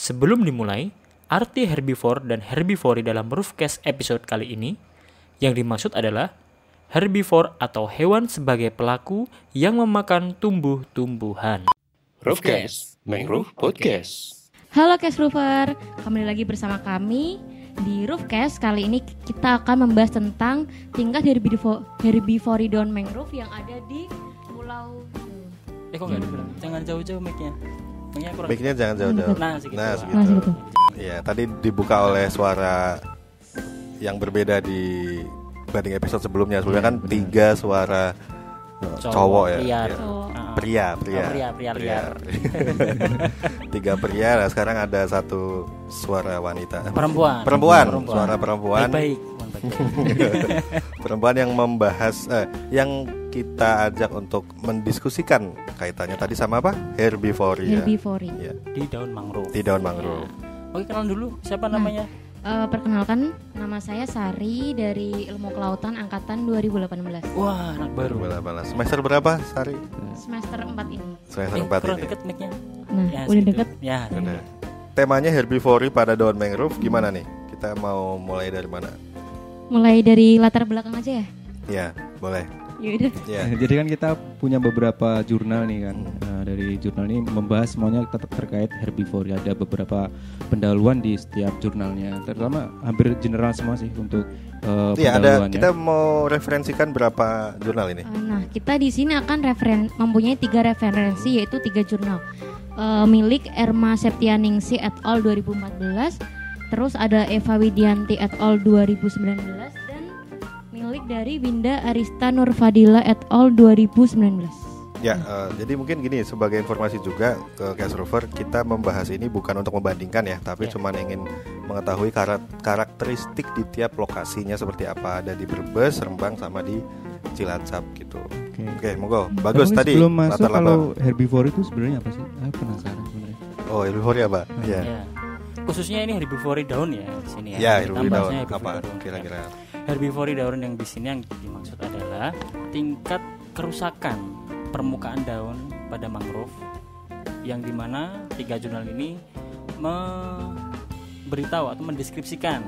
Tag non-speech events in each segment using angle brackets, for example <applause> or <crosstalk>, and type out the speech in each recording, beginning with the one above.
Sebelum dimulai, arti herbivore dan herbivori dalam Roofcast episode kali ini yang dimaksud adalah herbivore atau hewan sebagai pelaku yang memakan tumbuh-tumbuhan. Roofcast, Mangrove Podcast. Halo Cash Roofer, kembali lagi bersama kami di Roofcast. Kali ini kita akan membahas tentang tingkat herbivo herbivoridon mangrove yang ada di Pulau Eh kok nggak dibilang? Jangan jauh-jauh mic-nya. Kurang. Mic-nya jangan jauh-jauh. Nah, segitu. Nah, Nah, segitu. segitu. Iya, tadi dibuka oleh suara yang berbeda di banding episode sebelumnya. Sebelumnya kan tiga suara uh, Cowok, cowok ya. liar. Iya. Cowok. Ah. Pria, pria. Oh, pria, pria liar. <laughs> tiga pria, nah sekarang ada satu suara wanita. Perempuan. Perempuan, suara perempuan. Baik-baik. Baik-baik. <laughs> perempuan yang membahas eh, yang kita ajak untuk mendiskusikan kaitannya tadi sama apa herbivori ya. Herbivori. Ya, Di daun mangrove. di daun mangrove. Oke, kenalan dulu. Siapa Nah. namanya? Eh, perkenalkan, nama saya Sari dari Ilmu Kelautan Angkatan 2018. Wah, anak baru. Balas-balas. Semester berapa Sari? Semester 4 ini. Semester Eh, 4 kurang ini. deket mic-nya. Nah, Ya, udah deket. Ya. Udah. Temanya herbivori pada daun mangrove gimana nih? Kita mau mulai dari mana? Mulai dari latar belakang aja ya. Ya, boleh. Yaudah. Ya. <laughs> Jadi kan kita punya beberapa jurnal nih kan. Nah, dari jurnal ini membahas semuanya ter- terkait herbivore. Ada beberapa pendahuluan di setiap jurnalnya. Terutama hampir general semua sih untuk uh, Iya, ada kita mau referensikan berapa jurnal ini? Eh, Nah, kita di sini akan referen mempunyai tiga referensi yaitu tiga jurnal Eh, milik Erma Septianingsi et al 2014, terus ada Eva Widianti et al 2019 dan milik dari Winda Arista Nurfadila et al 2019. Ya, eh, jadi mungkin gini sebagai informasi juga ke Cast Rover kita membahas ini bukan untuk membandingkan ya, tapi Ya. cuman ingin mengetahui karat- karakteristik di tiap lokasinya seperti apa ada di Brebes, Rembang sama di Cilacap gitu. Oke. Oke, monggo. Nah, Bagus mungkin tadi Sebelum masuk kalau herbivore itu sebenarnya apa sih? Aku penasaran sebenarnya. Oh, herbivore apa? Ya. Ya. Khususnya ini herbivori daun ya di sini ya. Ya, Kita herbivore daun apa herbivori kira-kira? Herbivori daun yang di sini yang dimaksud adalah tingkat kerusakan permukaan daun pada mangrove yang di mana tiga jurnal ini memberitahu atau mendeskripsikan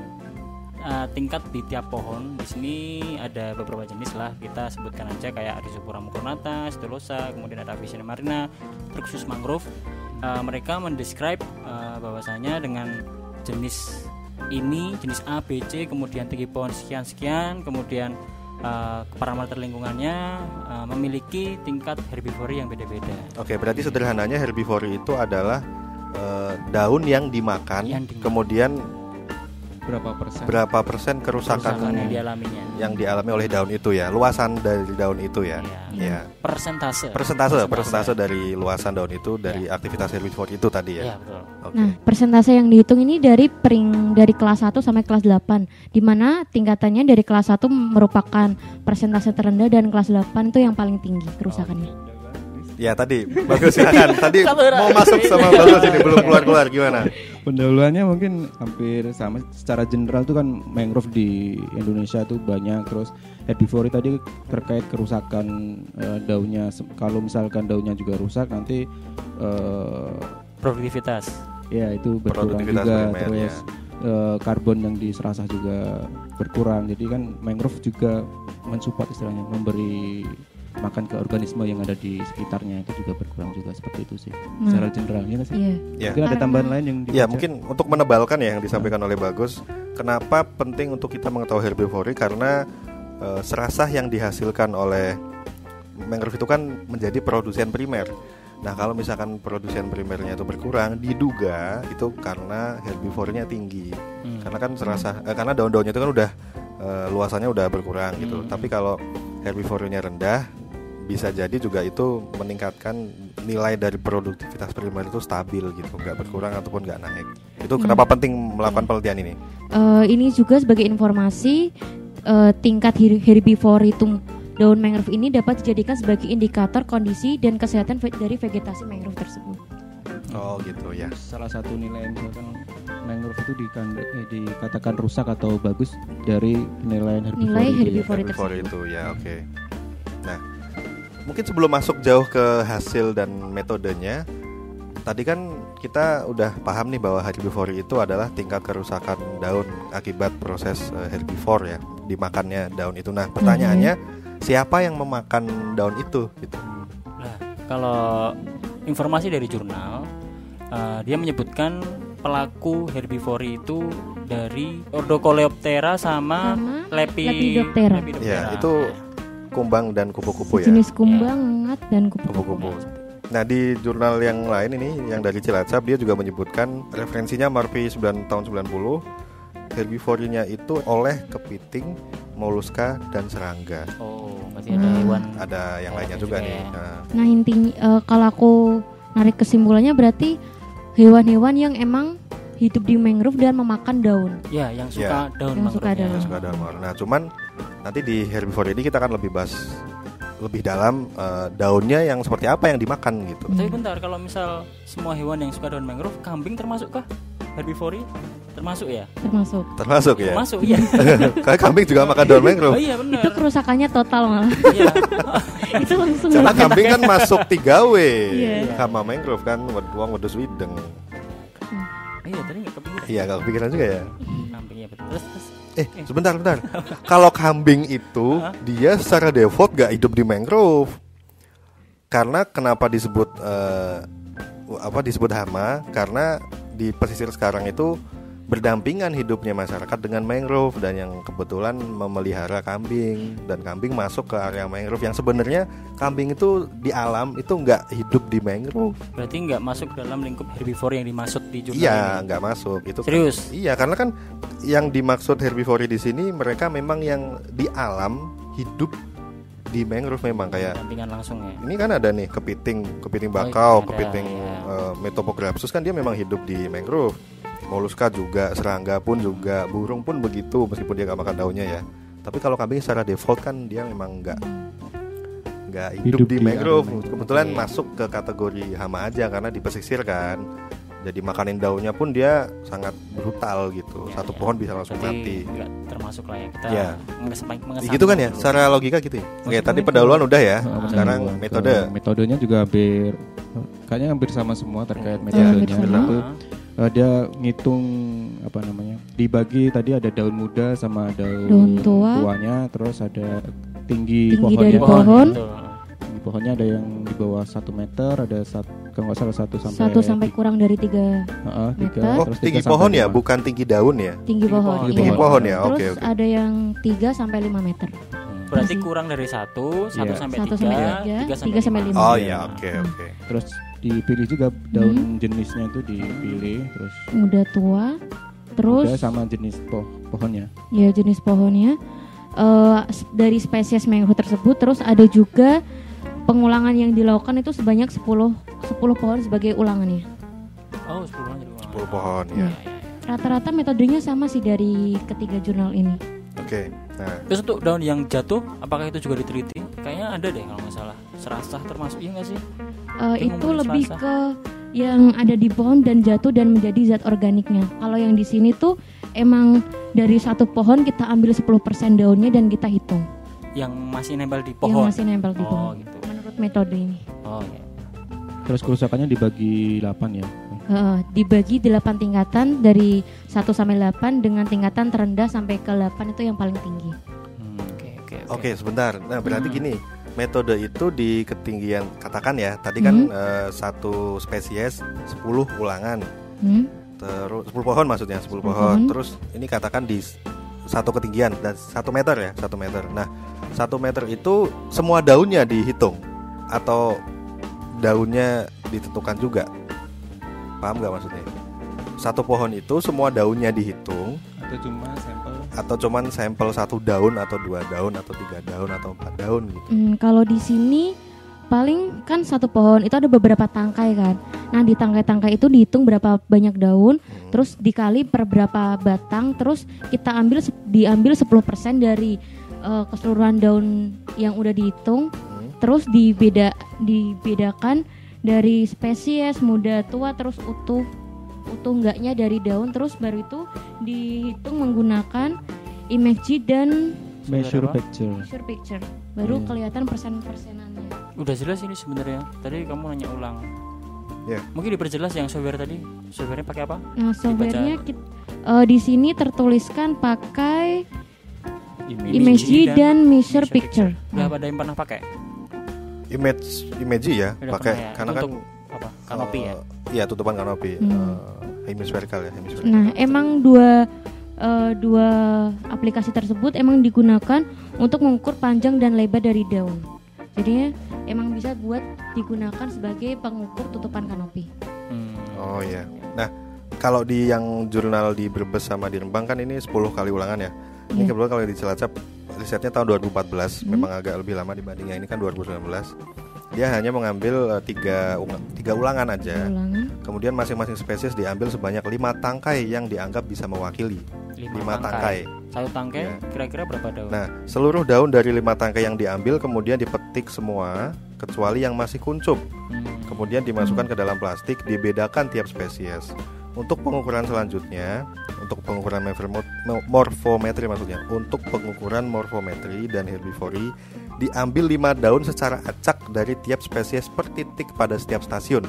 uh, tingkat di tiap pohon. Di sini ada beberapa jenis lah kita sebutkan aja kayak Rhizopora mucornata, Stylosa, kemudian ada Avicennia marina, Truxus mangrove. Uh, mereka mendescribe uh, bahwasanya dengan jenis ini jenis A, B, C, kemudian tinggi pohon sekian sekian, kemudian uh, parameter lingkungannya uh, memiliki tingkat herbivori yang beda-beda. Oke, berarti sederhananya herbivore itu adalah eh, daun yang dimakan, Yang dimakan. kemudian Berapa persen? berapa persen kerusakan Kerusakan yang dialaminya. yang dialami oleh daun itu ya, luasan dari daun itu ya. Iya. Ya. Persentase. Persentase, persentase dari luasan daun itu dari aktivitas herbivore itu tadi Iya, ya. betul. Oke. Nah, persentase yang dihitung ini dari pering dari kelas 1 sampai kelas 8 di mana tingkatannya dari kelas 1 merupakan persentase terendah dan kelas 8 itu yang paling tinggi kerusakannya. Ya tadi bagus silakan. Tadi <laughs> mau masuk sama bagus ini belum keluar-keluar gimana? Pendahuluannya mungkin hampir sama secara general tuh kan mangrove di Indonesia tuh banyak terus herbivore tadi terkait kerusakan eh, daunnya kalau misalkan daunnya juga rusak nanti eh, Produktivitas. ya itu berkurang juga primernya. terus eh, karbon yang diserasah juga berkurang jadi kan mangrove juga mensupport istilahnya memberi makan ke organisme yang ada di sekitarnya itu juga berkurang juga seperti itu sih Nah, secara general ya nggak sih iya. Ya. mungkin ada tambahan lain yang Ya dibaca? mungkin untuk menebalkan ya yang disampaikan oleh Bagus, kenapa penting untuk kita mengetahui herbivore karena eh, serasah yang dihasilkan oleh mangrove itu kan menjadi produsen primer. Nah kalau misalkan produsen primernya itu berkurang, diduga itu karena herbivornya tinggi. Hmm. Karena kan serasah, eh, karena daun-daunnya itu kan udah eh, luasannya udah berkurang gitu. Hmm. Tapi kalau herbivornya rendah, bisa jadi juga itu meningkatkan nilai dari produktivitas primer itu stabil gitu, nggak berkurang ataupun nggak naik. Itu Hmm. kenapa penting melakukan penelitian ini? Eh, ini juga sebagai informasi eh, tingkat her- herbivoritum daun mangrove ini dapat dijadikan sebagai indikator kondisi dan kesehatan ve- dari vegetasi mangrove tersebut. Oh gitu ya. salah satu nilai misalkan mangrove itu dikan- eh, dikatakan rusak atau bagus dari penilaian herbivore Nilai ya. Herbivore tersebut. itu ya oke. Nah mungkin sebelum masuk jauh ke hasil dan metodenya, tadi kan kita udah paham nih bahwa herbivore itu adalah tingkat kerusakan daun akibat proses eh, herbivore ya dimakannya daun itu. Nah pertanyaannya siapa yang memakan daun itu? Gitu. Nah, kalau informasi dari jurnal, eh, dia menyebutkan pelaku herbivore itu dari Ordocoleoptera sama, Sama Lepi, Lepidoptera. Ya itu kumbang dan kupu-kupu ya. Jenis kumbang, ngat, dan kupu-kupu. Nah di jurnal yang lain ini yang dari Cilacap dia juga menyebutkan referensinya Marpi 9 tahun 90 herbivorinya itu oleh kepiting, moluska dan serangga. Oh, masih ada Hmm. hewan. Ada yang lainnya juga juga nih. ya. Nah, Nah intinya eh, kalau aku narik kesimpulannya berarti hewan-hewan yang emang hidup di mangrove dan memakan daun. Ya, yang suka daun Yang suka mangrove-nya. daun. yang suka daun. Nah cuman nanti di herbivore ini kita akan lebih bahas lebih dalam eh, daunnya yang seperti apa yang dimakan gitu. Tapi bentar, kalau misal semua hewan yang suka daun mangrove, kambing termasuk kah? Herbivore? Termasuk ya? Termasuk. Termasuk ya. Termasuk, iya. <laughs> Karena kambing juga makan daun Oh mangrove. iya benar. Itu kerusakannya total malah. Iya. <laughs> itu langsung. Karena kambing kan masuk 3W Iya. sama mangrove kan wong wedus wideng. Iya, tadi nggak kepikiran. Iya, gak kepikiran juga ya. Kambingnya betul. Terus, terus Eh, sebentar, sebentar. Kalau kambing itu dia secara default gak hidup di mangrove. Karena kenapa disebut eh, apa disebut hama? Karena di pesisir sekarang itu berdampingan hidupnya masyarakat dengan mangrove dan yang kebetulan memelihara kambing dan kambing masuk ke area mangrove yang sebenarnya kambing itu di alam itu nggak hidup di mangrove. berarti nggak masuk dalam lingkup herbivore yang dimaksud di jurnal Iya, nggak masuk. Itu kan- Serius? Iya, karena kan yang dimaksud herbivore di sini mereka memang yang di alam hidup di mangrove memang kayak Dampingan langsung ya. ini kan ada nih kepiting, kepiting Oh, bakau, ada, kepiting iya. eh, Metopograpsus kan dia memang hidup di mangrove. Moluska juga, serangga pun juga, burung pun begitu meskipun dia nggak makan daunnya ya. Tapi kalau kambing secara default kan dia memang nggak nggak hidup, Hidup di, di mangrove. Kebetulan Iya. masuk ke kategori hama aja karena di pesisir kan. Jadi makanin daunnya pun dia sangat brutal gitu. Ya, Satu ya. pohon bisa langsung Berarti mati. termasuk lah ya kita Iya. mengesamping- mengesampingkan Gitu kan ya, dulu. secara logika gitu ya. Oke, tadi pendahuluan udah ya. Oh, Sekarang metode. Metodenya juga hampir kayaknya hampir sama semua terkait Hmm. metodenya. sama. Itu eh, dia ngitung apa namanya? Dibagi tadi ada daun muda sama daun, Daun tua. tuanya, terus ada tinggi, Tinggi pohonnya. dari pohon. Tinggi pohonnya ada yang di bawah satu meter, ada satu kalau nggak salah satu sampai Satu sampai kurang dari tiga Heeh, tiga, meter. Oh, terus tinggi tiga pohon ya, lima. bukan tinggi daun ya. tinggi pohon. pohon. iya. Tinggi pohon ya. Terus Oke, oke. ada yang 3 sampai 5 meter. Berarti kurang dari satu, satu Iya. sampai Satu tiga, sampai tiga, tiga tiga sampai lima. Oh Iya. ya, oke, oke. Terus dipilih juga daun Hmm. jenisnya itu dipilih, terus Muda tua. Terus muda sama jenis po- pohonnya. ya jenis pohonnya eh, s- dari spesies mangrove tersebut terus ada juga pengulangan yang dilakukan itu sebanyak 10 10 pohon sebagai ulangannya. Oh, sepuluh jadi ulang. 10 pohon Iya, ya. iya. Rata-rata metodenya sama sih dari ketiga jurnal ini. Oke. Nah, Terus untuk daun yang jatuh, apakah itu juga diteliti? Kayaknya ada deh kalau nggak salah. Serasah termasuk iya nggak sih? Eh, Itu lebih ke yang ada di pohon dan jatuh dan menjadi zat organiknya. Kalau yang di sini tuh emang dari satu pohon kita ambil 10% daunnya dan kita hitung Yang masih nempel di yang pohon. masih nempel di Oh, pohon. gitu. Menurut metode ini. Oh, iya. Terus kerusakannya dibagi 8 ya. Eh, dibagi 8 tingkatan dari 1 sampai 8 dengan tingkatan terendah sampai ke 8 itu yang paling tinggi. Hmm, Oke, oke, oke sebentar. Nah, berarti Hmm. gini, metode itu di ketinggian katakan ya, tadi kan Hmm. eh, satu spesies 10 ulangan. Hmm? Terus 10 pohon maksudnya, 10 10 pohon. pohon. Terus ini katakan di satu ketinggian dan satu meter ya, satu meter. Nah, satu meter itu semua daunnya dihitung atau daunnya ditentukan juga. Paham nggak maksudnya? Satu pohon itu semua daunnya dihitung Atau cuma sampel atau cuman sampel satu daun atau dua daun atau tiga daun atau empat daun gitu. Hmm, kalau di sini paling kan satu pohon itu ada beberapa tangkai kan. Nah di tangkai-tangkai itu dihitung berapa banyak daun, Hmm. terus dikali per berapa batang, terus kita ambil diambil 10% dari eh, keseluruhan daun yang udah dihitung, Hmm. terus dibeda dibedakan dari spesies muda tua terus utuh utuh enggaknya dari daun terus baru itu dihitung menggunakan image dan measure apa? picture. picture picture baru Hmm. kelihatan persen persenannya Udah jelas ini sebenarnya. Tadi kamu nanya ulang. Ya. Mungkin diperjelas yang software tadi. Softwarenya pakai apa? Nah, softwarenya eh, di sini tertuliskan pakai Imagery dan Measure Picture. Udah pada yang pernah pakai? Image Imagery ya, Udah pakai pernah ya? karena Untuk kan apa? Kanopi ya. eh, Iya, tutupan kanopi. Hmm. Eh, hemispherical ya, hemispherical. Nah, emang dua eh, dua aplikasi tersebut emang digunakan untuk mengukur panjang dan lebar dari daun. Jadinya emang bisa buat digunakan sebagai pengukur tutupan kanopi. Hmm. Oh iya. Nah, kalau di yang jurnal di Brebes sama di Rembang kan ini 10 kali ulangan ya. Ini Iya. kebetulan kalau di Cilacap risetnya tahun 2014, Hmm. memang agak lebih lama dibanding yang ini kan 2019. Dia hanya mengambil eh, tiga, tiga ulangan aja. Ulangan. Kemudian masing-masing spesies diambil sebanyak lima tangkai yang dianggap bisa mewakili. Lima tangkai. Satu tangkai Ya. kira-kira berapa daun? Nah, seluruh daun dari lima tangkai yang diambil kemudian dipetik semua kecuali yang masih kuncup. Hmm. Kemudian dimasukkan ke dalam plastik, dibedakan tiap spesies. Untuk pengukuran selanjutnya, untuk pengukuran morfo- mo- morfometri maksudnya, untuk pengukuran morfometri dan herbivori diambil 5 daun secara acak dari tiap spesies per titik pada setiap stasiun.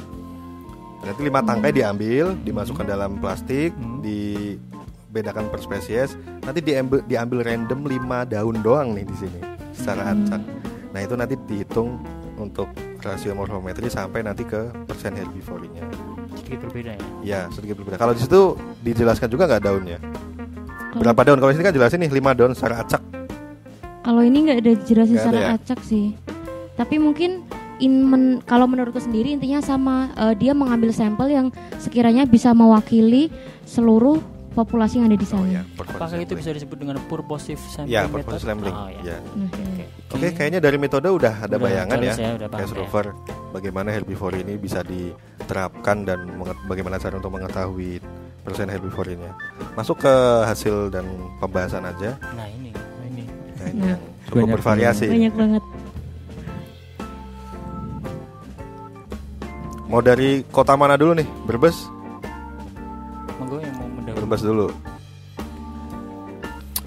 Berarti lima tangkai diambil, dimasukkan dalam plastik, Hmm. dibedakan per spesies, nanti diambil diambil random 5 daun doang nih di sini secara acak. Nah, itu nanti dihitung untuk rasio morfometri sampai nanti ke persen herbivorinya. Sedikit berbeda ya. Ya, sedikit berbeda. Kalau di situ dijelaskan juga nggak daunnya? Berapa daun? Kalau di sini kan jelasin nih 5 daun secara acak. Kalau ini nggak ada ada secara ya? acak sih. Tapi mungkin in men- kalau menurutku sendiri intinya sama eh, dia mengambil sampel yang sekiranya bisa mewakili seluruh populasi yang ada di Oh sana. ya, purpose Apakah itu sampling. bisa disebut dengan purposive sampling Ya, method? purpose sampling. Oh, ya. Ya. Nah, iya. Oke, kayaknya dari metode udah ada Udah bayangan ya, jelas ya, udah paham ya. Rover, bagaimana herbivori ini bisa diterapkan dan bagaimana cara untuk mengetahui persen herbivorinya. Masuk ke hasil dan pembahasan aja. Nah ini, nah ini. Ini yang cukup Banyak bervariasi. Banyak banget. Mau dari kota mana dulu nih? Brebes? Monggo yang mau mendahului. Brebes dulu.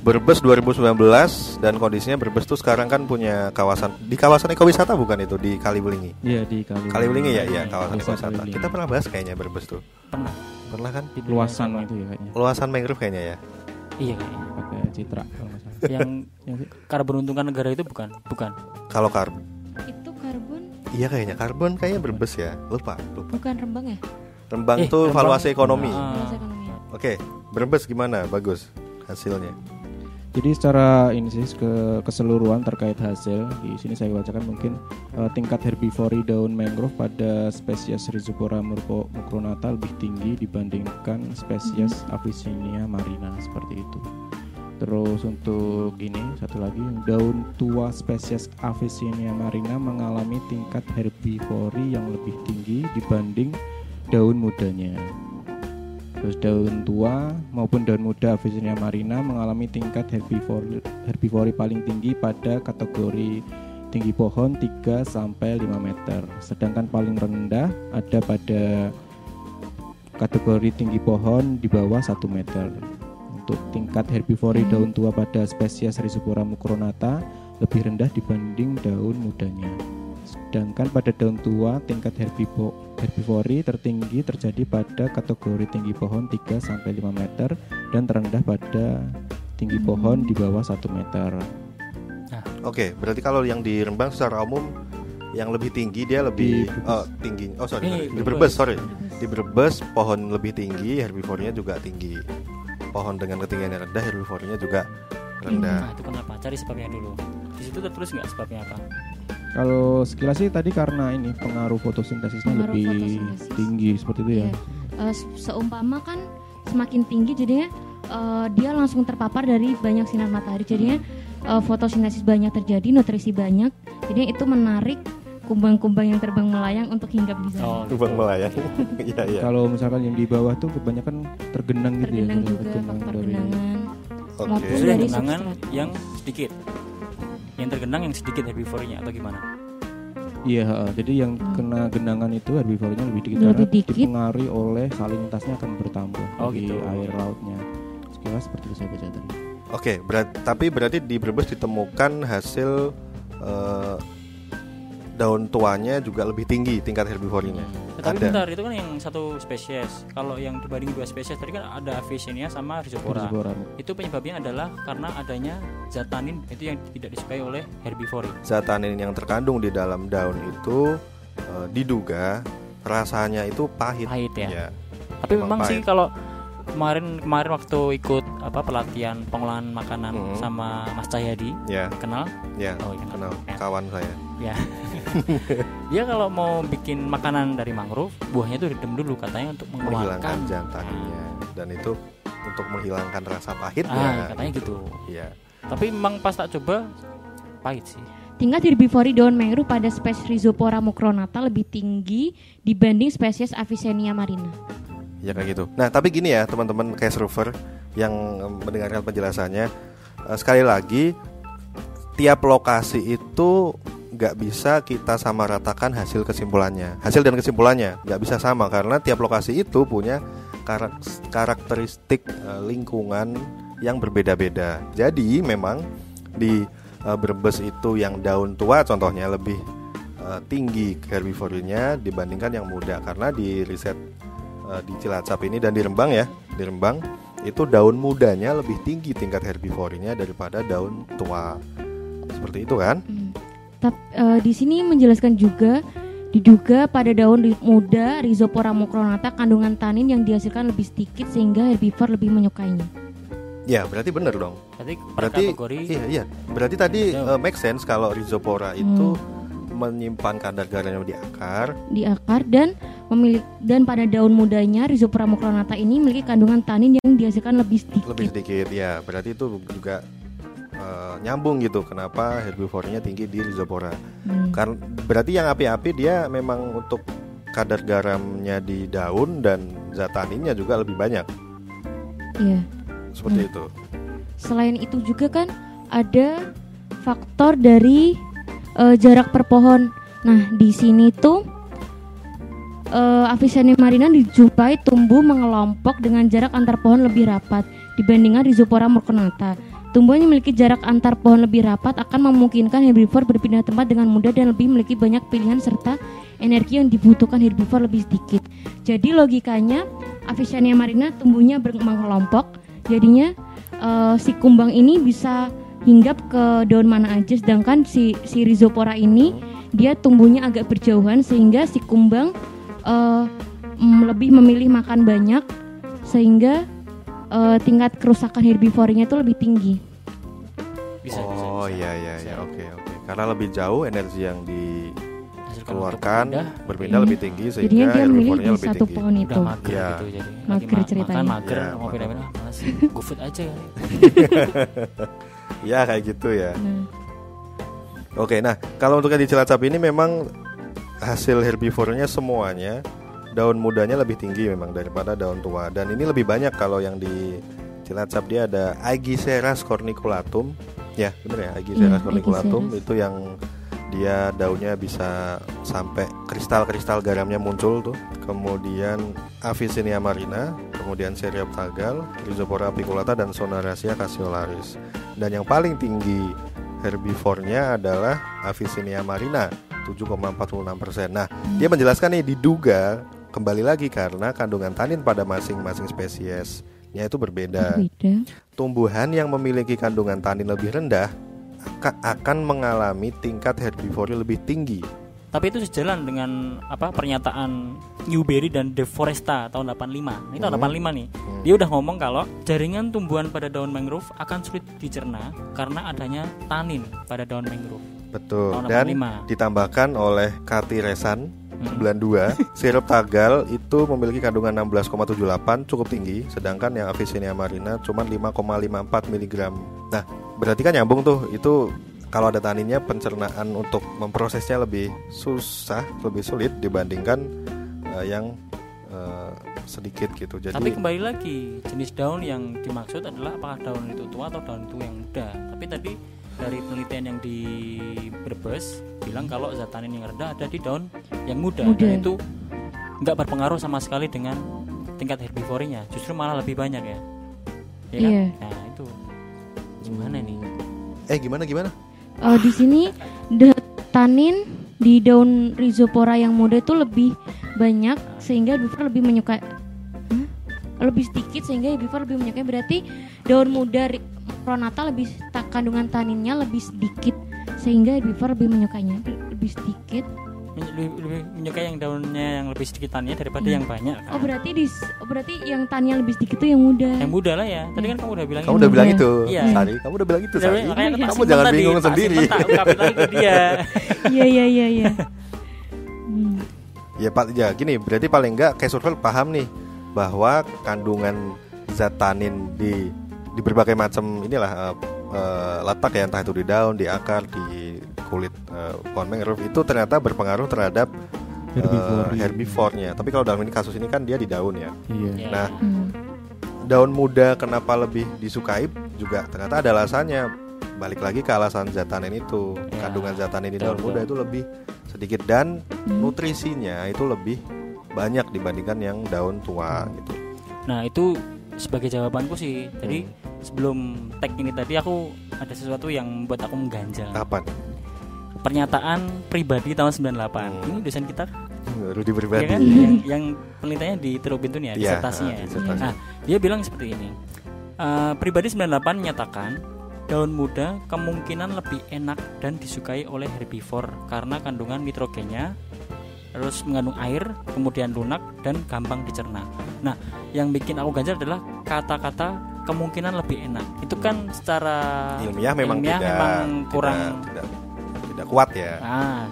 Brebes 2019 dan kondisinya Brebes tuh sekarang kan punya kawasan di kawasan ekowisata bukan itu di Kalibelingi. Iya di kali. Kalibelingi ya, iya Iya, kawasan ekowisata. Kita pernah bahas kayaknya Brebes tuh. Pernah. Pernah kan? Luasan itu ya kayaknya. Luasan mangrove kayaknya ya. Iya kayaknya. Pakai citra kalau nggak salah. yang karbon untungan negara itu bukan, bukan. Kalau karbon, Itu karbon iya kayaknya karbon kayaknya Brebes ya. Lupa, lupa. bukan rembang ya? Rembang Eh, tuh Rembang. valuasi ekonomi. Ah. Ekonomi. Oke, Brebes gimana? Bagus hasilnya. Jadi secara ini sih ke keseluruhan terkait hasil di sini saya bacakan mungkin eh, tingkat herbivori daun mangrove pada spesies Rhizopora murpo- mucronata lebih tinggi dibandingkan spesies Avicennia marina seperti itu. Terus untuk ini satu lagi daun tua spesies Avicennia marina mengalami tingkat herbivori yang lebih tinggi dibanding daun mudanya. Terus daun tua maupun daun muda Avicennia marina mengalami tingkat herbivori, herbivori paling tinggi pada kategori tinggi pohon 3 sampai 5 meter. Sedangkan paling rendah ada pada kategori tinggi pohon di bawah 1 meter. Untuk tingkat herbivori Hmm. daun tua pada spesies Rhizopora mucronata lebih rendah dibanding daun mudanya. Sedangkan pada daun tua tingkat herbivo- herbivori tertinggi terjadi pada kategori tinggi pohon 3 sampai 5 meter dan terendah pada tinggi pohon di bawah 1 meter. Oke, berarti kalau yang di Rembang secara umum yang lebih tinggi dia lebih oh, tinggi. Oh sorry, sorry. di Brebes. Brebes sorry. Di Brebes pohon lebih tinggi, herbivorinya juga tinggi. Pohon dengan ketinggian yang rendah, herbivorinya juga rendah. Nah itu kenapa? Cari sebabnya dulu. Di situ tertulis nggak sebabnya apa? Kalau sekilas sih tadi karena ini pengaruh fotosintesisnya Pengaruh lebih fotosintesis. tinggi seperti itu ya. Iya. Eh, se- seumpama kan semakin tinggi jadinya eh, dia langsung terpapar dari banyak sinar matahari jadinya eh, fotosintesis banyak terjadi nutrisi banyak jadinya itu menarik kumbang-kumbang yang terbang melayang untuk hinggap di sana Oh, Lubang melayang. <laughs> Iya, iya. Kalau misalkan yang di bawah tuh kebanyakan tergenang gitu tergenang ya. juga tergenang faktor dari- genangan Oke. maupun Justru yang dari genangan substrat. yang sedikit. Yang tergenang yang sedikit herbivorinya atau gimana? Iya, heeh. jadi yang Hmm. kena genangan itu herbivorinya lebih dikit Lebih karena dikit. dipengaruhi oleh salinitasnya akan bertambah Oh, di gitu. air lautnya. Sekilas seperti itu saya baca tadi. Oke, berat, tapi berarti di Brebes ditemukan hasil eh, daun tuanya juga lebih tinggi tingkat herbivorinya. Tetapi Ada. bentar, itu kan yang satu spesies. Kalau yang dibanding dua spesies tadi kan ada Avicennia sama. Rhizopora. Itu penyebabnya adalah karena adanya zat tanin itu yang tidak disukai oleh herbivori. Zat tanin yang terkandung di dalam daun itu eh, diduga rasanya itu pahit. Pahit ya. Ya. Tapi Emang memang sih pahit. kalau kemarin kemarin waktu ikut apa pelatihan pengolahan makanan Hmm. sama Mas Cahyadi Ya, kenal ya, Oh, iya. kenal Ya. kawan saya. ya <laughs> <laughs> dia kalau mau bikin makanan dari mangrove buahnya itu direndam dulu katanya untuk Menghilangkan mengeluarkan taninnya dan itu untuk menghilangkan rasa pahitnya. ah katanya gitu Iya. tapi memang pas tak coba pahit sih Tingkat herbivori daun mangrove pada spesies Rhizopora mucronata lebih tinggi dibanding spesies Avicennia marina. Ya kayak gitu. Nah tapi gini ya teman-teman case rover yang mendengarkan penjelasannya eh, sekali lagi tiap lokasi itu nggak bisa kita samaratakan hasil kesimpulannya. Hasil dan kesimpulannya nggak bisa sama karena tiap lokasi itu punya karak- karakteristik eh, lingkungan yang berbeda-beda. Jadi memang di eh, Brebes itu yang daun tua contohnya lebih eh, tinggi herbivorinya dibandingkan yang muda karena di riset di Cilacap ini dan di Rembang ya di Rembang itu daun mudanya lebih tinggi tingkat herbivorinya daripada daun tua seperti itu kan Tap- eh, di sini menjelaskan juga diduga pada daun muda Rhizopora mucronata kandungan tanin yang dihasilkan lebih sedikit sehingga herbivor lebih menyukainya. ya berarti benar dong berarti berarti kategori iya iya berarti tadi Ya. eh, make sense kalau Rhizopora itu menyimpan kadar garamnya di akar di akar dan memiliki dan pada daun mudanya Rhizopora mucronata ini memiliki kandungan tanin yang dihasilkan lebih sedikit. lebih sedikit ya berarti itu juga eh, nyambung gitu kenapa herbivorinya tinggi di Rhizopora Hmm. Karena berarti yang api-api dia memang untuk kadar garamnya di daun dan zat taninnya juga lebih banyak Iya. seperti Hmm. itu. Selain itu juga kan ada faktor dari eh, jarak per pohon. Nah, di sini tuh eh, Avicennia marina dijumpai tumbuh mengelompok dengan jarak antar pohon lebih rapat dibandingkan Rhizopora mucronata. Tumbuhan yang memiliki jarak antar pohon lebih rapat akan memungkinkan herbivor berpindah tempat dengan mudah dan lebih memiliki banyak pilihan serta energi yang dibutuhkan herbivor lebih sedikit. Jadi logikanya Avicennia marina tumbuhnya ber- mengelompok, jadinya eh, si kumbang ini bisa hinggap ke daun mana aja, sedangkan si si Rhizopora ini dia tumbuhnya agak berjauhan sehingga si kumbang mm, lebih memilih makan banyak sehingga eh, tingkat kerusakan herbivorinya itu lebih tinggi. bisa bisa, oh bisa. iya iya Bisa. iya oke oke. Karena lebih jauh energi yang untuk pindah, berpindah Hmm. lebih tinggi Jadinya sehingga dia memilih herbivorinya di lebih satu tinggi. pohon itu. udah mager Iya. gitu jadi Mager ma- ceritanya. makan mager Iya, mau pindah-pindah malas <laughs> gofood aja kali. <laughs> Ya kayak gitu ya. Nah, Oke, nah kalau untuk yang di Cilacap ini memang hasil herbivornya semuanya daun mudanya lebih tinggi memang daripada daun tua. Dan ini lebih banyak kalau yang di Cilacap dia ada Aegiseras corniculatum. Ya bener ya Aegiseras Iya, corniculatum. Aegiseras. itu yang dia daunnya bisa sampai kristal-kristal garamnya muncul tuh. Kemudian Avicennia marina kemudian Serioptagal Rhizopora apiculata dan Sonaracia cassiolaris. Dan yang paling tinggi herbivornya adalah Avicennia marina 7,46%. Nah, dia menjelaskan nih diduga kembali lagi karena kandungan tanin pada masing-masing spesiesnya itu berbeda. berbeda. Tumbuhan yang memiliki kandungan tanin lebih rendah aka- akan mengalami tingkat herbivori lebih tinggi. Tapi itu sejalan dengan apa pernyataan Newbery dan De Foresta tahun 85. Ini tahun Hmm. 85 nih. Dia udah ngomong kalau jaringan tumbuhan pada daun mangrove akan sulit dicerna karena adanya tanin pada daun mangrove. Betul. Tahun Dan 85. ditambahkan oleh Katiresan Hmm. Bulan 2, sirup tagal itu memiliki kandungan 16,78 cukup tinggi, sedangkan yang Avicennia marina cuma 5,54 mg. Nah, berarti kan nyambung tuh itu kalau ada taninnya pencernaan untuk memprosesnya lebih susah, lebih sulit dibandingkan eh, yang eh, sedikit gitu. Jadi Tapi kembali lagi jenis daun yang dimaksud adalah apakah daun itu tua atau daun itu yang muda. Tapi tadi dari penelitian yang di Brebes bilang kalau zat tanin yang rendah ada di daun yang muda, Muda. dan itu nggak berpengaruh sama sekali dengan tingkat herbivorinya, justru malah lebih banyak ya. Ya kan? Iya. Nah itu gimana nih? eh gimana gimana? Eh, di sini tanin di daun rhizopora yang muda itu lebih banyak sehingga herbivore lebih menyukai lebih sedikit sehingga herbivore lebih menyukai berarti daun muda pronata lebih ta- kandungan taninnya lebih sedikit sehingga herbivore lebih menyukainya lebih sedikit lebih, lebih menyukai yang daunnya yang lebih sedikit tannya daripada Hmm. yang banyak kan? oh berarti di oh, berarti yang tannya lebih sedikit itu yang muda yang muda lah ya tadi kan kamu udah bilang Kamu itu. udah bilang itu, Iya. Sari. Kamu udah bilang itu, Sari. Kamu jangan tadi, bingung sendiri. <laughs> iya iya iya iya Hmm. Ya Pak, ya gini, berarti paling enggak kayak survival paham nih bahwa kandungan zat tanin di di berbagai macam inilah eh, eh, letak ya entah itu di daun, di akar, di kulit eh, pohon mangrove itu ternyata berpengaruh terhadap eh, herbivornya. Tapi kalau dalam ini kasus ini kan dia di daun ya. Iya. Ya. Nah, Hmm. daun muda kenapa lebih disukai juga ternyata ada alasannya. Balik lagi ke alasan zat tanin itu. Ya, Kandungan zat tanin di daun muda itu lebih sedikit dan Hmm. nutrisinya itu lebih banyak dibandingkan yang daun tua gitu. Nah itu sebagai jawabanku sih. Jadi Hmm. Sebelum tag ini tadi aku ada sesuatu yang membuat aku mengganjal. Kapan? Pernyataan pribadi tahun 98. Hmm. Ini dosen kita Rudi ya pribadi. kan yang, yang penelitiannya di nih ya, Iya, disertasinya. ah, ya. disertasi. Nah, dia bilang seperti ini. Eh, pribadi 98 menyatakan daun muda kemungkinan lebih enak dan disukai oleh herbivore karena kandungan nitrogennya terus mengandung air, kemudian lunak dan gampang dicerna. Nah, yang bikin aku ganjal adalah kata-kata kemungkinan lebih enak. Itu kan secara Ilmiah memang ilmiah tidak memang kurang tidak, tidak, tidak kuat ya. Nah,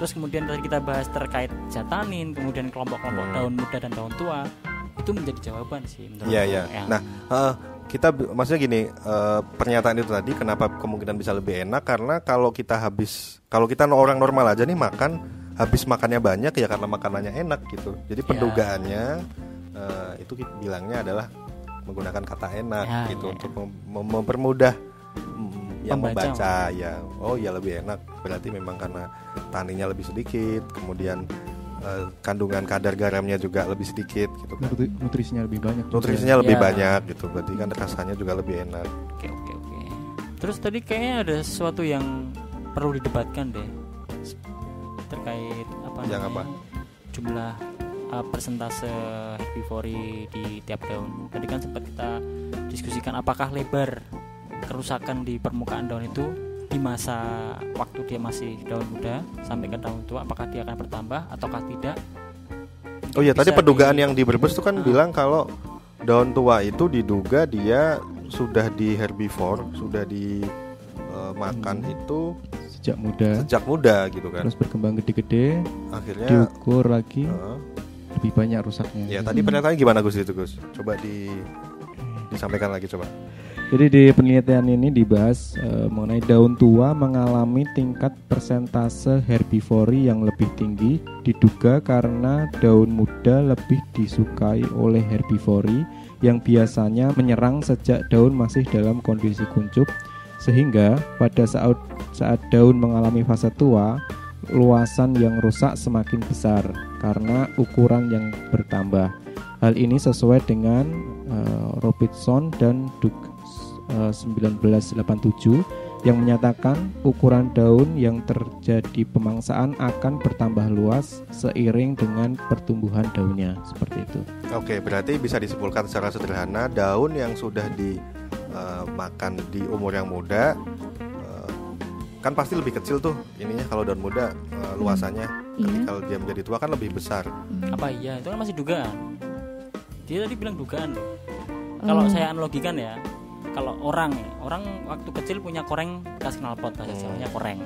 terus kemudian tadi kita bahas terkait jatanin, kemudian kelompok-kelompok Hmm. daun muda dan daun tua, itu menjadi jawaban sih menurut Iya iya. Ya. Nah, eh, kita maksudnya gini, eh, pernyataan itu tadi kenapa kemungkinan bisa lebih enak karena kalau kita habis kalau kita orang normal aja nih makan habis makannya banyak ya karena makanannya enak gitu. Jadi Ya. pendugaannya eh, itu bilangnya adalah menggunakan kata enak Ya, gitu ya. untuk mem- mem- mempermudah yang Pembaca. membaca ya. Oh ya lebih enak berarti memang karena taninya lebih sedikit, kemudian eh, kandungan kadar garamnya juga lebih sedikit gitu kan Nutri- nutrisinya lebih banyak. juga. nutrisinya lebih Ya. banyak gitu berarti kan rasanya juga lebih enak Oke oke oke. Terus tadi kayaknya ada sesuatu yang perlu didebatkan deh terkait apa Yang namanya, apa? jumlah uh, persentase herbivori di tiap daun. Tadi kan sempat kita diskusikan apakah lebar kerusakan di permukaan daun itu di masa waktu dia masih daun muda sampai ke daun tua apakah dia akan bertambah ataukah tidak? oh iya tadi Bisa pendugaan di- yang di Brebes tuh kan Ah. bilang kalau daun tua itu diduga dia sudah di herbivore sudah dimakan Hmm. itu Sejak muda sejak muda gitu kan terus berkembang gede-gede, akhirnya diukur lagi eh, lebih banyak rusaknya. ya tadi pernyataannya gimana Gus? Itu Gus? Coba di disampaikan lagi coba. Jadi di penelitian ini dibahas eh, mengenai daun tua mengalami tingkat persentase herbivori yang lebih tinggi diduga karena daun muda lebih disukai oleh herbivori yang biasanya menyerang sejak daun masih dalam kondisi kuncup. Sehingga pada saat saat daun mengalami fase tua luasan yang rusak semakin besar karena ukuran yang bertambah. Hal ini sesuai dengan eh, Robertson dan Duke eh, 1987 yang menyatakan ukuran daun yang terjadi pemangsaan akan bertambah luas seiring dengan pertumbuhan daunnya seperti itu. Oke, berarti bisa disimpulkan secara sederhana daun yang sudah dimakan di umur yang muda eh, kan pasti lebih kecil tuh ininya kalau daun muda eh, luasannya. Iya. Ketika dia menjadi tua kan lebih besar. Hmm. Apa iya itu kan masih dugaan. Dia tadi bilang dugaan. loh. Kalau saya analogikan ya, kalau orang orang waktu kecil punya koreng bekas knalpot bahasa Hmm. Jawanya koreng.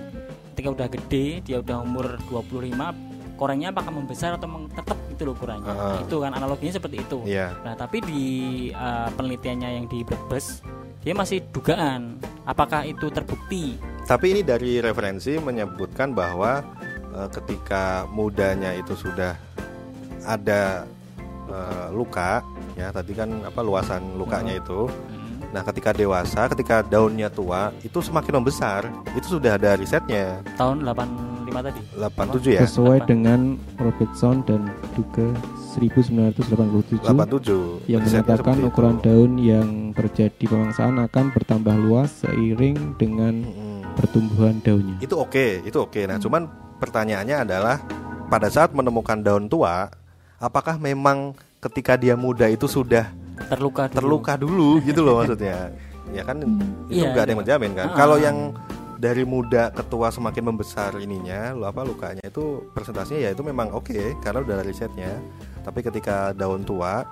Ketika udah gede, dia udah umur 25, korengnya apakah membesar atau tetap itu loh ukurannya. Ah. Nah, itu kan analoginya seperti itu. Iya. Nah, tapi di uh, penelitiannya yang di Brebes, dia masih dugaan apakah itu terbukti. Tapi ini dari referensi menyebutkan bahwa eh, ketika mudanya itu sudah ada eh, luka, ya tadi kan apa luasan lukanya itu. Hmm. Nah, ketika dewasa, ketika daunnya tua, itu semakin membesar. Itu sudah ada risetnya. Tahun 85 tadi. 87 ya. Sesuai dengan Robertson dan Duke 1987 87. yang Risetnya menyatakan seperti ukuran itu. daun yang terjadi pemangsaan akan bertambah luas seiring dengan Mm-mm. Pertumbuhan daunnya. Itu oke, itu oke. Nah, cuman pertanyaannya adalah pada saat menemukan daun tua, apakah memang ketika dia muda itu sudah terluka dulu. terluka dulu gitu loh maksudnya? <laughs> Ya kan itu Iya, nggak ada iya. yang menjamin kan. Ah. Kalau yang dari muda ke tua semakin membesar ininya, lo apa lukanya itu persentasenya ya itu memang oke karena udah ada risetnya. Tapi ketika daun tua,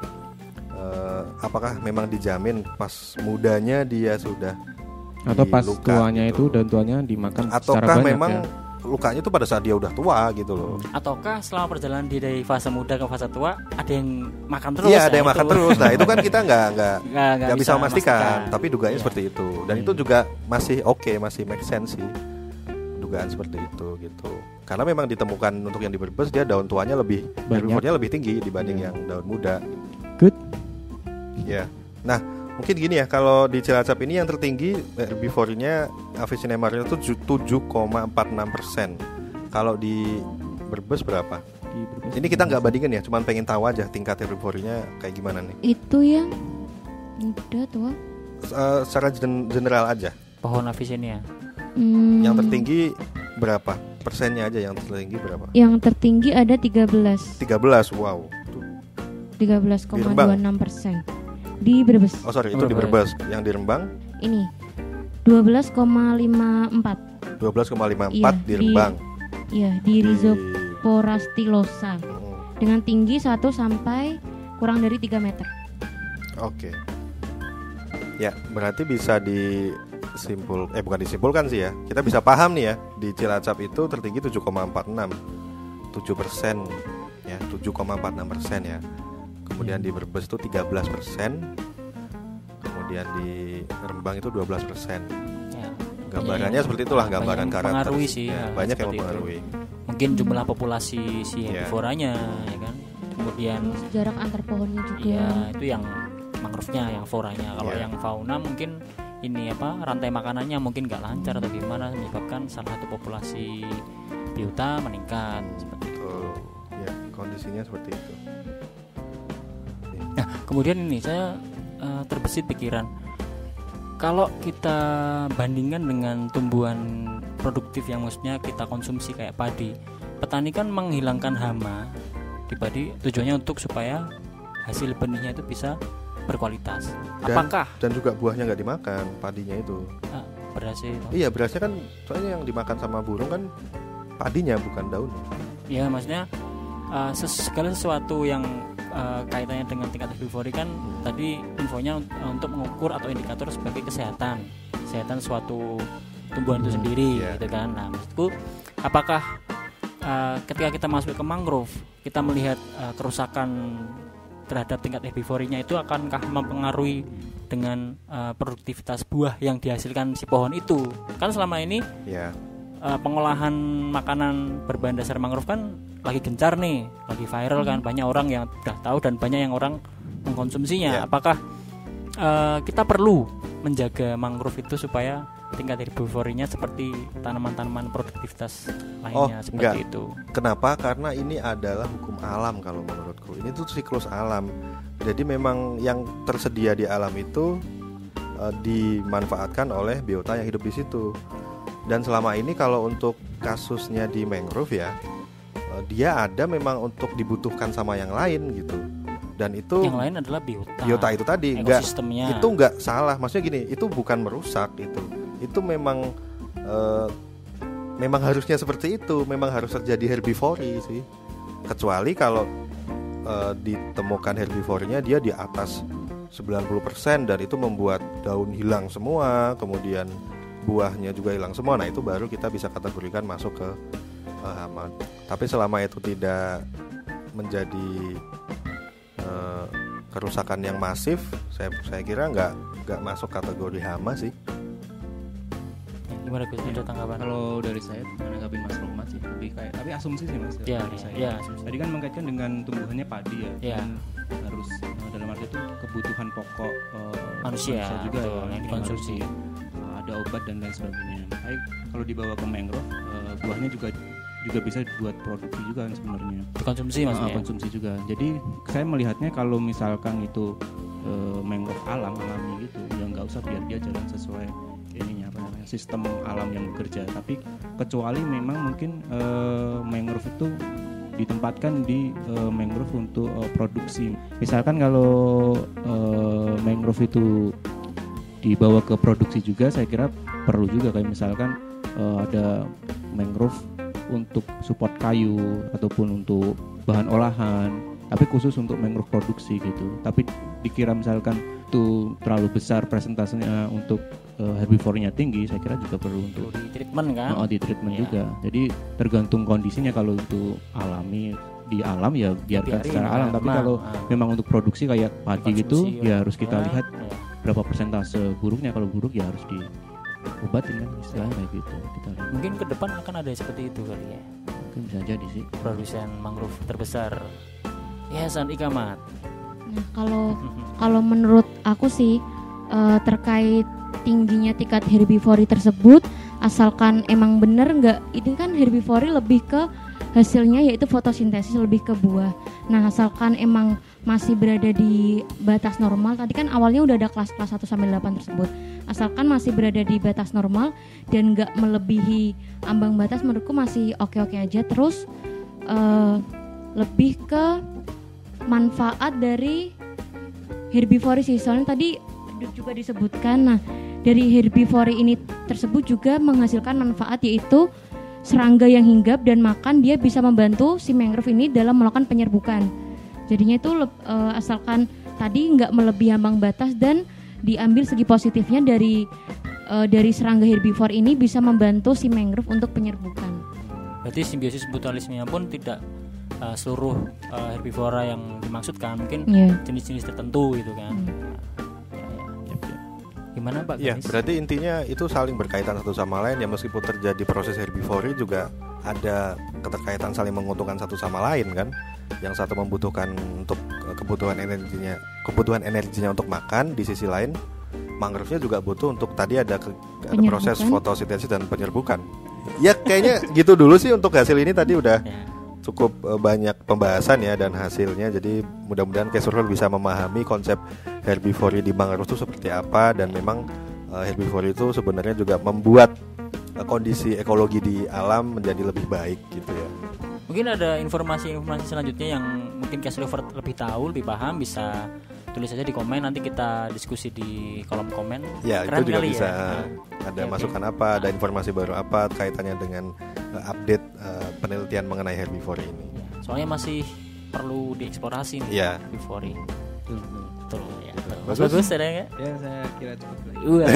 eh, apakah memang dijamin pas mudanya dia sudah Atau pas diluka tuanya gitu? itu dan tuanya dimakan secara ataukah banyak memang ya. lukanya itu pada saat dia udah tua gitu loh? ataukah selama perjalanan dia dari fase muda ke fase tua ada yang makan terus Iya ada Nah, yang makan itu. terus. Nah itu kan kita nggak nggak <laughs> Nggak- nggak nggak bisa memastikan. memastikan. Tapi dugaannya Iya. seperti itu. Dan itu juga masih oke, masih make sense sih. Dugaan seperti itu gitu. Karena memang ditemukan untuk yang di Brebes dia daun tuanya lebih Banyak. lebih tinggi dibanding Iya. yang daun muda. Good. Ya. Nah mungkin gini ya kalau di Cilacap ini yang tertinggi herbivornya Avicennia marina itu 7,46 persen. Kalau di Brebes berapa? Di Brebes. Ini kita nggak bandingin ya, cuman pengen tahu aja tingkat herbivorinya kayak gimana nih. Itu yang muda tua. Eh, secara gen- general aja. pohon Avicennia Hmm, Yang tertinggi berapa? Persennya aja yang tertinggi berapa? yang tertinggi ada 13 13. Wow. Tuh. 13,26 persen di Brebes. Oh sorry, itu di Brebes. Brebes. Yang di Rembang Ini 12,54. 12,54 Iya, di di- Rembang. Iya, di Di- Rhizopora stilosa Mm, dengan tinggi 1 sampai kurang dari 3 meter. Oke. Ya, berarti bisa disimpul eh bukan disimpulkan sih ya. Kita bisa paham nih ya, di Cilacap itu tertinggi 7,46. 7 persen ya, 7,46 persen ya. Kemudian di Brebes itu 13 persen. Kemudian di Rembang itu 12 persen. ya. Gambarannya Iya. seperti itulah gambaran karakter. mempengaruhi sih, Ya, banyak yang itu. mempengaruhi. mungkin jumlah populasi si Iya. herbivoranya ya kan kemudian Terus jarak antar pohonnya juga. ya itu yang mangrove-nya yang floranya kalau Iya. yang fauna mungkin ini apa rantai makanannya mungkin nggak lancar atau gimana menyebabkan salah satu populasi biota meningkat seperti itu. Betul. Ya, kondisinya seperti itu. Nah, kemudian ini saya eh, terbesit pikiran kalau kita bandingkan dengan tumbuhan produktif yang maksudnya kita konsumsi kayak padi, petani kan menghilangkan hama di padi tujuannya untuk supaya hasil benihnya itu bisa berkualitas. Dan- Apakah Dan juga buahnya nggak dimakan, padinya itu. ah, berhasil? Iya, berasnya kan soalnya yang dimakan sama burung kan padinya bukan daunnya. Ya maksudnya uh, segala sesuatu yang uh, kaitannya dengan tingkat herbivori kan tadi infonya un- untuk mengukur atau indikator sebagai kesehatan kesehatan suatu tumbuhan itu sendiri iya. gitu kan. Nah maksudku apakah uh, ketika kita masuk ke mangrove kita melihat uh, kerusakan terhadap tingkat herbivorinya itu akankah mempengaruhi dengan uh, produktivitas buah yang dihasilkan si pohon itu kan selama ini Ya, eh, pengolahan makanan berbahan dasar mangrove kan lagi gencar nih, lagi viral kan, banyak orang yang udah tahu dan banyak yang orang mengkonsumsinya. Ya. Apakah eh, kita perlu menjaga mangrove itu supaya tingkat herbivorinya seperti tanaman-tanaman produktivitas lainnya Oh, seperti enggak. itu? kenapa? Karena ini adalah hukum alam kalau menurutku. Ini tuh siklus alam. Jadi memang yang tersedia di alam itu eh, dimanfaatkan oleh biota yang hidup di situ. Dan selama ini kalau untuk kasusnya di mangrove ya, eh, dia ada memang untuk dibutuhkan sama yang lain gitu. Dan itu Yang lain adalah biota. biota itu tadi enggak itu nggak salah. Maksudnya gini itu bukan merusak itu itu memang eh, memang harusnya seperti itu. Memang harus terjadi herbivori sih. Kecuali kalau eh, ditemukan herbivorinya dia di atas 90% dan itu membuat daun hilang semua. Kemudian buahnya juga hilang semua nah itu baru kita bisa kategorikan masuk ke eh, hama tapi selama itu tidak menjadi eh, kerusakan yang masif saya saya kira nggak nggak masuk kategori hama sih Ya, Gimana Gus? Ada tanggapan? Kalau dari saya menanggapi Mas Romat sih lebih kayak tapi asumsi sih Mas. Ya, dari ya, saya. ya, asumsi. Tadi kan mengkaitkan dengan tumbuhannya padi ya. Ya. Dan harus eh, dalam arti itu kebutuhan pokok eh, Manusia, juga betul, ya, yang dikonsumsi. Ada obat dan lain sebagainya. Tapi kalau dibawa ke mangrove eh, buahnya juga juga bisa buat produksi juga kan sebenarnya. Dikonsumsi Ah, maksudnya? konsumsi juga. Jadi saya melihatnya kalau misalkan itu eh, mangrove alam alami gitu, ya nggak usah biar dia jalan sesuai ininya apa namanya sistem alam yang bekerja. Tapi kecuali memang mungkin eh, mangrove itu ditempatkan di eh, mangrove untuk eh, produksi. Misalkan kalau eh, mangrove itu dibawa ke produksi juga, saya kira perlu juga kayak misalkan eh, ada mangrove untuk support kayu ataupun untuk bahan olahan tapi khusus untuk mangrove produksi gitu tapi dikira misalkan itu terlalu besar presentasenya untuk uh, herbivornya tinggi saya kira juga perlu untuk di treatment kan oh, di treatment Iya. juga jadi tergantung kondisinya kalau itu alami di alam ya biarkan Biarin, secara ya. alam tapi Nah, kalau ah. memang untuk produksi kayak padi gitu ya harus kita ya, lihat ya. Berapa persentase buruknya. Kalau buruk ya harus diobatin kan istilahnya kayak gitu. Kita lihat. Mungkin ke depan akan ada seperti itu kali ya. Mungkin bisa jadi sih. Produsen mangrove terbesar Yayasan Ikamat. Nah, kalau <laughs> kalau menurut aku sih eh, terkait tingginya tingkat herbivori tersebut asalkan emang bener nggak ini kan herbivori lebih ke hasilnya yaitu fotosintesis lebih ke buah. Nah, asalkan emang masih berada di batas normal. Tadi kan awalnya udah ada kelas-kelas 1 sampai 8 tersebut. Asalkan masih berada di batas normal dan nggak melebihi ambang batas menurutku masih oke-oke aja. Terus eh, lebih ke manfaat dari herbivori sih soalnya tadi juga disebutkan nah dari herbivori ini tersebut juga menghasilkan manfaat yaitu serangga yang hinggap dan makan dia bisa membantu si mangrove ini dalam melakukan penyerbukan jadinya itu eh, asalkan tadi nggak melebihi ambang batas dan diambil segi positifnya dari eh, dari serangga herbivore ini bisa membantu si mangrove untuk penyerbukan berarti simbiosis mutualismenya pun tidak uh, seluruh uh, herbivora yang dimaksudkan mungkin Iya. jenis-jenis tertentu gitu kan Hmm. Ya, ya. gimana Pak Iya, Ganis? berarti intinya itu saling berkaitan satu sama lain ya meskipun terjadi proses herbivori juga ada keterkaitan saling menguntungkan satu sama lain kan. Yang satu membutuhkan untuk eh, kebutuhan energinya, kebutuhan energinya untuk makan, di sisi lain mangrove-nya juga butuh untuk tadi ada, ke- ada proses fotosintesis dan penyerbukan. <laughs> Ya kayaknya gitu dulu sih untuk hasil ini tadi udah Ya. cukup eh, banyak pembahasan ya dan hasilnya jadi mudah-mudahan Kesurul bisa memahami konsep herbivori di mangrove itu seperti apa dan memang eh, herbivori itu sebenarnya juga membuat kondisi ekologi di alam menjadi lebih baik gitu ya. Mungkin ada informasi-informasi selanjutnya yang mungkin Cast River lebih tahu, lebih paham bisa tulis saja di komen nanti kita diskusi di kolom komen. Ya Keren itu juga kali bisa ya. ada oke. masukan apa, ada informasi baru apa kaitannya dengan eh, update eh, penelitian mengenai herbivori ini. Soalnya masih perlu dieksplorasi nih Iya. herbivori. Betul ya. Mas Bagus. bagus ada nggak? ya saya kira cukup lagi Wah,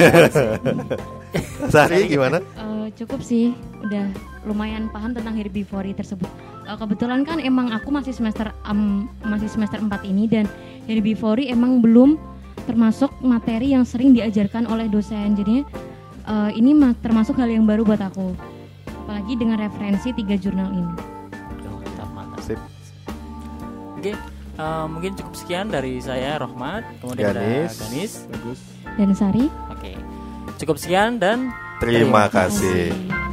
<laughs> Sari gimana? Eh, cukup sih, udah lumayan paham tentang herbivori tersebut. Eh, kebetulan kan emang aku masih semester em, masih semester 4 ini dan herbivori emang belum termasuk materi yang sering diajarkan oleh dosen. Jadi eh, ini ma- termasuk hal yang baru buat aku. Apalagi dengan referensi tiga jurnal ini. mantap mantap. Sip. Oke, eh, mungkin cukup sekian dari saya Rohmat, kemudian Ganis. ada Ganis. bagus Dan Sari, Oke, cukup sekian dan Terima terima kasih. kasih.